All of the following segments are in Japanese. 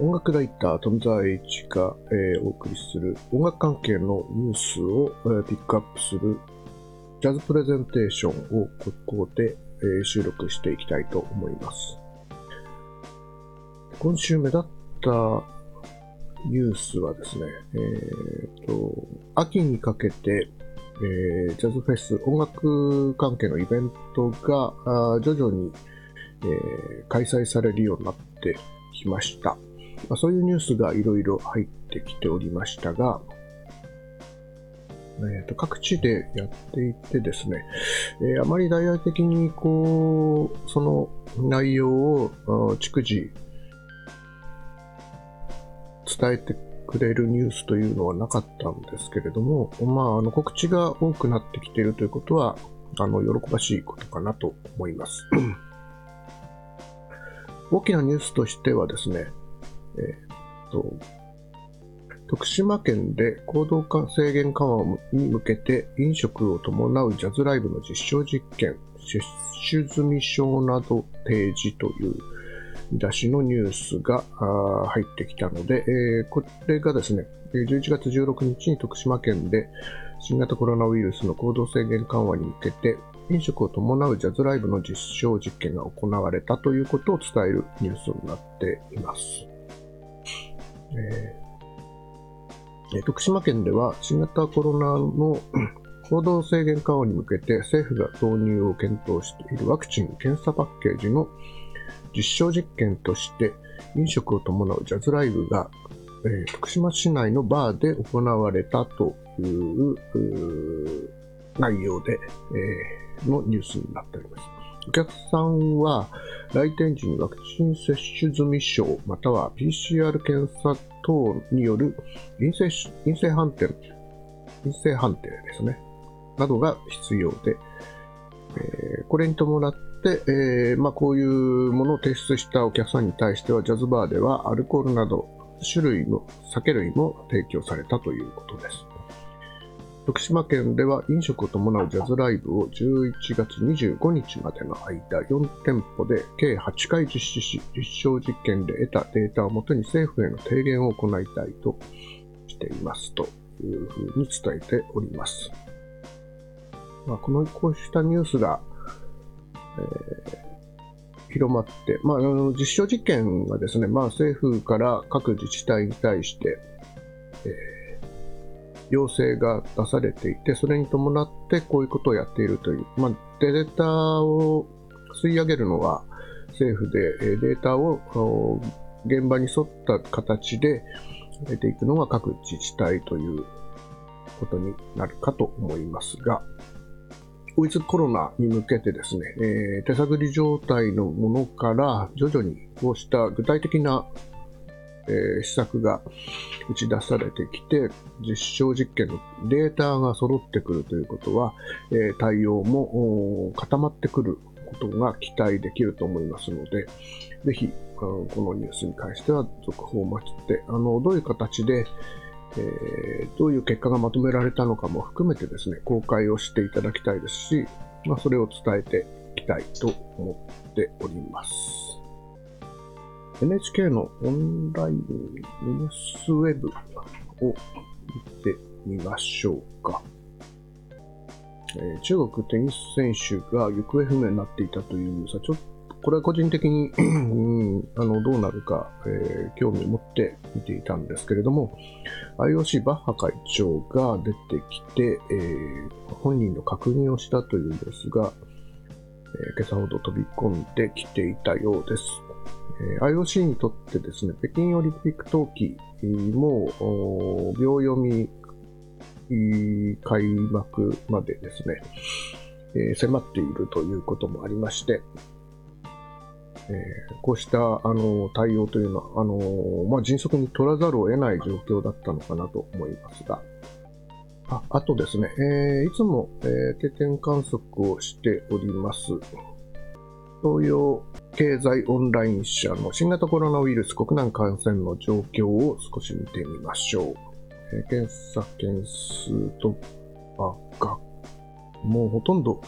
音楽ライター富澤栄一が、えーお送りする音楽関係のニュースを、えーピックアップするジャズプレゼンテーションをここで、えー収録していきたいと思います。今週目立ったニュースはですね、えーと秋にかけて、えージャズフェス、音楽関係のイベントが徐々に、えー開催されるようになってきました。まあ、そういうニュースがいろいろ入ってきておりましたが、えーと各地でやっていてですね、えーあまり大々的にこうその内容を逐次伝えてくれるニュースというのはなかったんですけれども、まあ、あの告知が多くなってきているということは、あの喜ばしいことかなと思います。大きなニュースとしてはですね、えーっと徳島県で行動制限緩和に向けて飲食を伴うジャズライブの実証実験、接種済み証など提示という見出しのニュースが入ってきたので、えーこれがですね、11月16日に徳島県で新型コロナウイルスの行動制限緩和に向けて飲食を伴うジャズライブの実証実験が行われたということを伝えるニュースになっています。えー徳島県では新型コロナの行動制限緩和に向けて政府が導入を検討しているワクチン・検査パッケージの実証実験として飲食を伴うジャズライブが、えー徳島市内のバーで行われたという内容で、えーのニュースになっております。お客さんは来店時にワクチン接種済み証または PCR 検査等による陰性陰性判定陰性判定ですねなどが必要で、えーこれに伴って、えーまあ、こういうものを提出したお客さんに対してはジャズバーではアルコールなど種類の酒類も提供されたということです。徳島県では飲食を伴うジャズライブを11月25日までの間4店舗で計8回実施し実証実験で得たデータをもとに政府への提言を行いたいとしていますというふうに伝えております。まあ、このこうしたニュースが、えー広まって、まあ、あの実証実験はですね、まあ、政府から各自治体に対して、えー要請が出されていて、それに伴ってこういうことをやっているという、まあ、データを吸い上げるのは政府で、データを現場に沿った形で出ていくのが各自治体ということになるかと思いますが、ウィズコロナに向けてですね、えー手探り状態のものから徐々にこうした具体的な、えー施策が打ち出されてきて、実証実験のデータが揃ってくるということは、え対応も固まってくることが期待できると思いますので、ぜひ、このニュースに関しては続報を待って、あのどういう形で、えーどういう結果がまとめられたのかも含めてですね、公開をしていただきたいですし、まあ、それを伝えていきたいと思っております。NHK のオンラインニュースウェブを見てみましょうか。えー中国テニス選手が行方不明になっていたというニュースは、ちょっとこれは個人的に、うんあのどうなるか、えー興味を持って見ていたんですけれども、IOC バッハ会長が出てきて、えー本人の確認をしたというニュースが、え今朝ほど飛び込んできていたようです。え IOC にとってですね、北京オリンピック冬季も秒読み開幕までですね、え迫っているということもありまして、えこうしたあの対応というのはあのまあ、迅速に取らざるを得ない状況だったのかなと思いますが、ああとですね、えーいつも、えー定点観測をしております、東洋経済オンライン社の新型コロナウイルス国内感染の状況を少し見てみましょう。えー検査件数突破が、もうほとんど、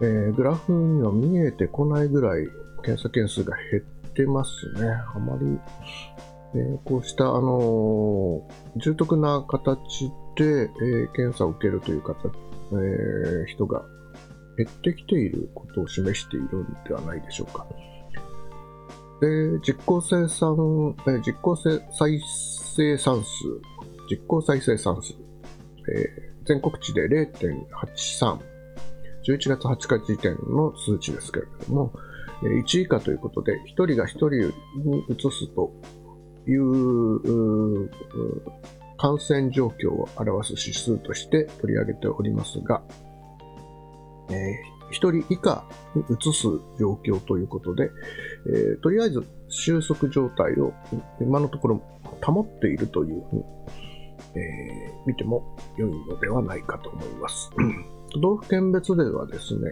えーグラフには見えてこないぐらい検査件数が減ってますね。あまり、えー、こうした、あの、重篤な形で、えー、検査を受けるという方、え人が減ってきていることを示しているんではないでしょうか。で実効生産、え実効再生産数、実効再生産数、え全国値で0.83、11月8日時点の数値ですけれども、1以下ということで、1人が1人に移すという感染状況を表す指数として取り上げておりますが、えー、1人以下に移す状況ということで、えー、とりあえず収束状態を今のところ保っているというふうに、えー、見ても良いのではないかと思います。都道府県別ではですね、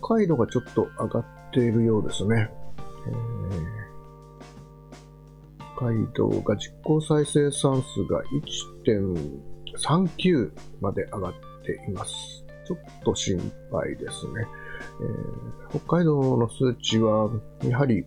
北海道がちょっと上がっているようですね。えー海道が実効再生産数が1.39まで上がっています。ちょっと心配ですね。えー、北海道の数値は、やはり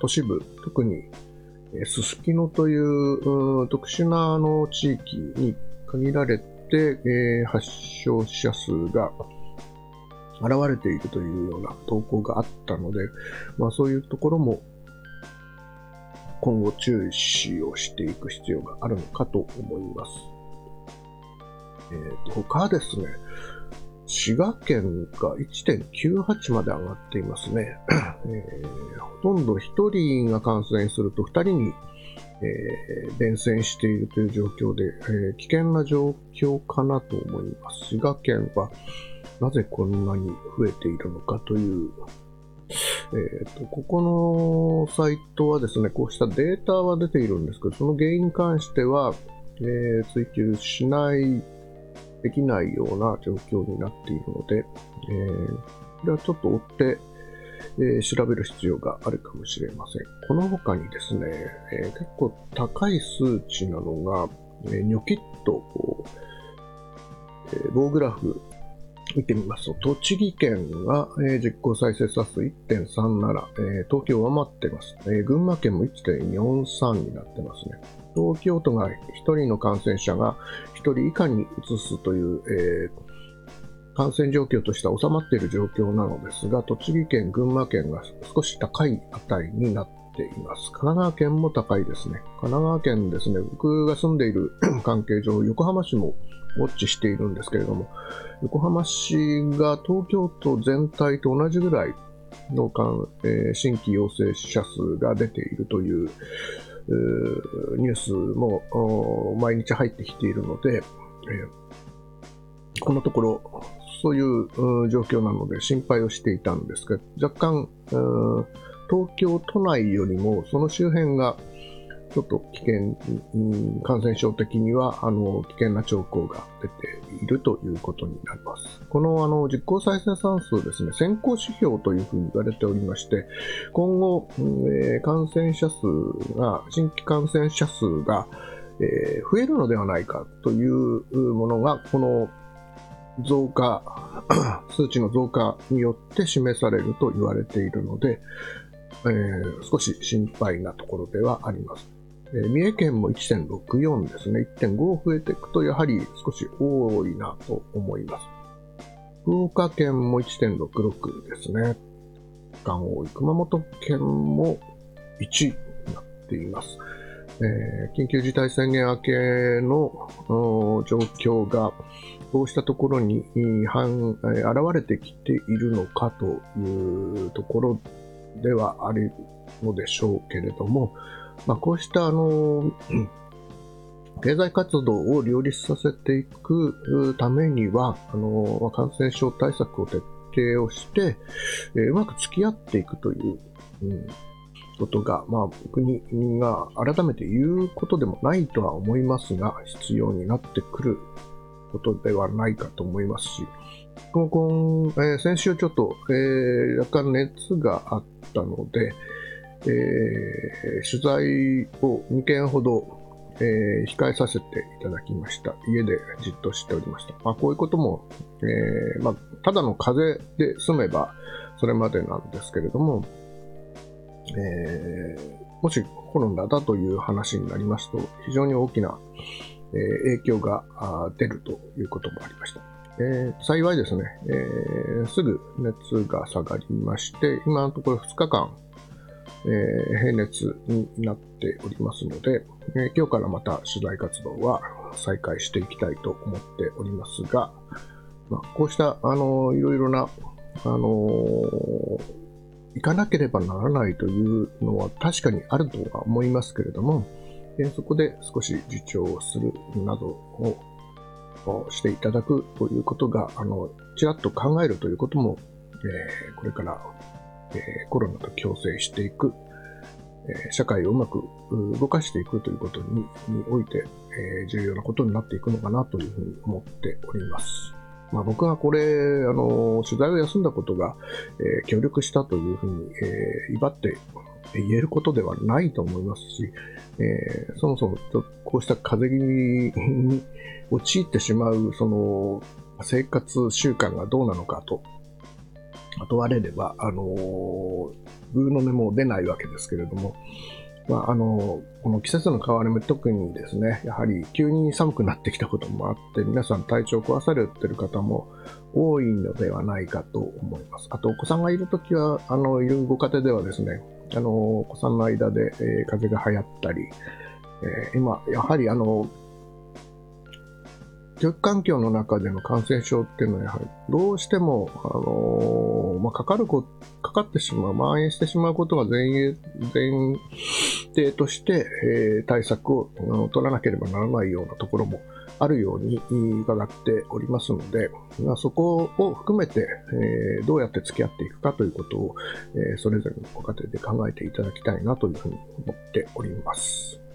都市部、特にすすきのという特殊なあの地域に限られて、えー、発症者数が現れているというような投稿があったので、まあ、そういうところも今後注視をしていく必要があるのかと思います。えーと、他ですね、滋賀県が1.98まで上がっていますね。えー、ほとんど1人が感染すると2人に、えー、伝染しているという状況で、えー、危険な状況かなと思います。滋賀県はなぜこんなに増えているのかというえーと、ここのサイトはですね、こうしたデータは出ているんですけど、その原因に関しては、えー、追求しない、できないような状況になっているので、えー、これはちょっと追って、えー、調べる必要があるかもしれません。この他にですね、えー、結構高い数値なのが、えー、ニョキッとこう、えー、棒グラフ見てみますと、栃木県が、えー、実効再生産数1.37、えー、東京上回ってます、えー、群馬県も1.43になってますね。東京都が1人の感染者が1人以下に移すという、えー、感染状況としては収まっている状況なのですが、栃木県、群馬県が少し高い値になっています。神奈川県も高いですね。神奈川県ですね、僕が住んでいる 関係上、横浜市もウォッチしているんですけれども、横浜市が東京都全体と同じぐらいのえ、新規陽性者数が出ているというニュースも毎日入ってきているので、え、このところそういう状況なので心配をしていたんですが若干東京都内よりもその周辺がちょっと危険、感染症的には、あの、危険な兆候が出ているということになります。この、あの、実効再生産数ですね、先行指標というふうに言われておりまして、今後、えー、感染者数が、新規感染者数が、えー、増えるのではないかというものが、この増加、数値の増加によって示されると言われているので、えー、少し心配なところではあります。えー、三重県も1.64ですね。1.5増えていくと、やはり少し多いなと思います。福岡県も1.66ですね。が多い。熊本県も1になっています。えー、緊急事態宣言明けの状況が、こうしたところに、現れてきているのかというところではあるのでしょうけれども、まあ、こうしたあの経済活動を両立させていくためには、あの感染症対策を徹底をして、え、うまく付き合っていくという、うん、ことが、まあ、国が改めて言うことでもないとは思いますが、必要になってくることではないかと思いますし、このえー、先週ちょっと、えー、若干熱があったので、えー、取材を2件ほど、えー、控えさせていただきました。家でじっとしておりました。まあ、こういうことも、えー、まあ、ただの風邪で済めばそれまでなんですけれども、え、もしコロナだという話になりますと、非常に大きな、え、影響が出るということもありました。えー、幸いですね、えー、すぐ熱が下がりまして、今のところ2日間、えー、平熱になっておりますので、えー、今日からまた取材活動は再開していきたいと思っておりますが、まあ、こうした、あのいろいろな、あの行かなければならないというのは確かにあるとは思いますけれども、えー、そこで少し自重をするなどをしていただくということが、あの、ちらっと考えるということも、えー、これから、えー、コロナと共生していく、えー、社会をうまく動かしていくということににおいて、え重要なことになっていくのかなというふうに思っております。まあ、僕がこれ、あの、取材を休んだことが、え協力したというふうに、え威張って言えることではないと思いますし、えー、そもそもこうした風邪気味に陥ってしまう、その、生活習慣がどうなのかと問われれば、あのー、ブーの音も出ないわけですけれども、まあ、あのこの季節の変わり目、特にですね、やはり急に寒くなってきたこともあって、皆さん体調を壊されてる方も多いのではないかと思います。あと、お子さんがいるときは、あの、いるご家庭ではですね、あの、お子さんの間で、えー、風邪が流行ったり、えー、今、やはりあの、教育環境の中での感染症っていうのはやはりどうしても、あのー、まあ、かかるこ、かかってしまう、蔓延してしまうことが前前提として、えー、対策を取らなければならないようなところもあるように伺っておりますので、まあ、そこを含めて、えー、どうやって付き合っていくかということを、えそれぞれのご家庭で考えていただきたいなというふうに思っております。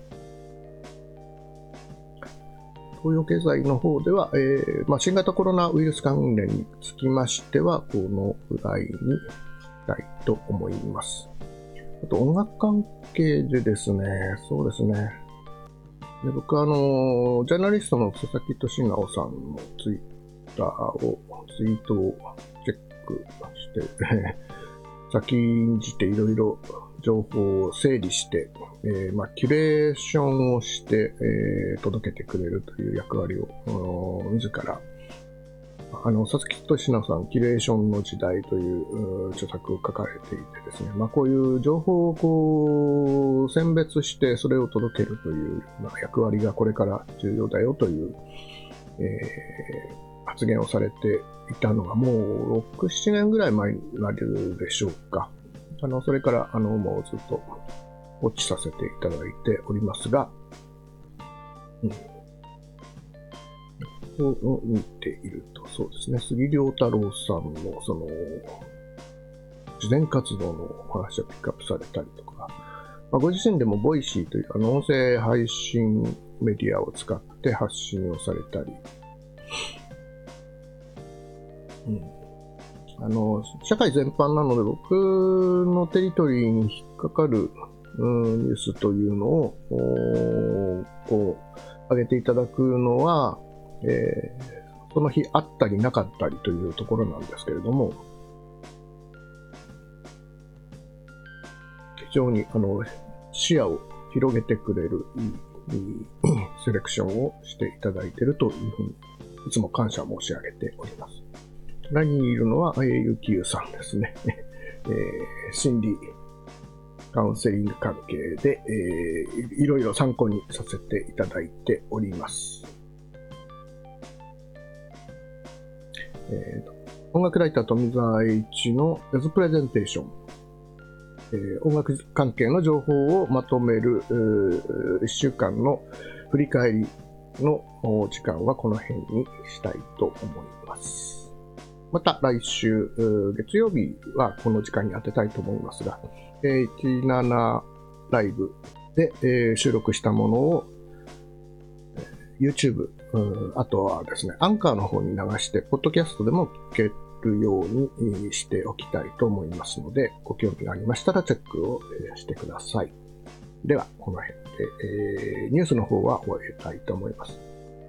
東洋経済の方では、えーまあ、新型コロナウイルス関連につきましては、このぐらいにしたいと思います。あと音楽関係でですね、そうですね。で僕はあの、ジャーナリストの佐々木俊直さんのツイッターを、ツイートをチェックして、先んじていろいろ情報を整理して、えー、まあ、キュレーションをして、えー、届けてくれるという役割を自らあの、佐々木俊直さん、キュレーションの時代という著作を書かれていてですね、まあ、こういう情報をこう、選別してそれを届けるというような役割がこれから重要だよという、えー、発言をされていたのがもう6、7年ぐらい前になるでしょうか。あの、それから、あの、もうずっと推しさせていただいておりますが、うん。を見ていると、そうですね、杉良太郎さんの、その、慈善活動のお話がピックアップされたりとか、まあ、ご自身でも Voicy というあの音声配信メディアを使って発信をされたり、うん、あの、社会全般なので僕のテリトリーに引っかかる、うん、ニュースというのを、こう、上げていただくのは、えー、その日あったりなかったりというところなんですけれども、非常にあの視野を広げてくれるいいセレクションをしていただいているというふうに、いつも感謝申し上げております。隣にいるのは、えー、ゆきゆさんですね。えー、心理カウンセリング関係で、えー、いろいろ参考にさせていただいております。えー音楽ライター富澤栄一のジャズプレゼンテーション、えー、音楽関係の情報をまとめる1週間の振り返りの時間はこの辺にしたいと思います。また来週月曜日はこの時間に当てたいと思いますが、え、17ライブで、え、収録したものを YouTube、あとはですね、アンカーの方に流して、ポッドキャストでも聞けるようにしておきたいと思いますので、ご興味がありましたらチェックをしてください。では、この辺で、えー、ニュースの方は終えたいと思います。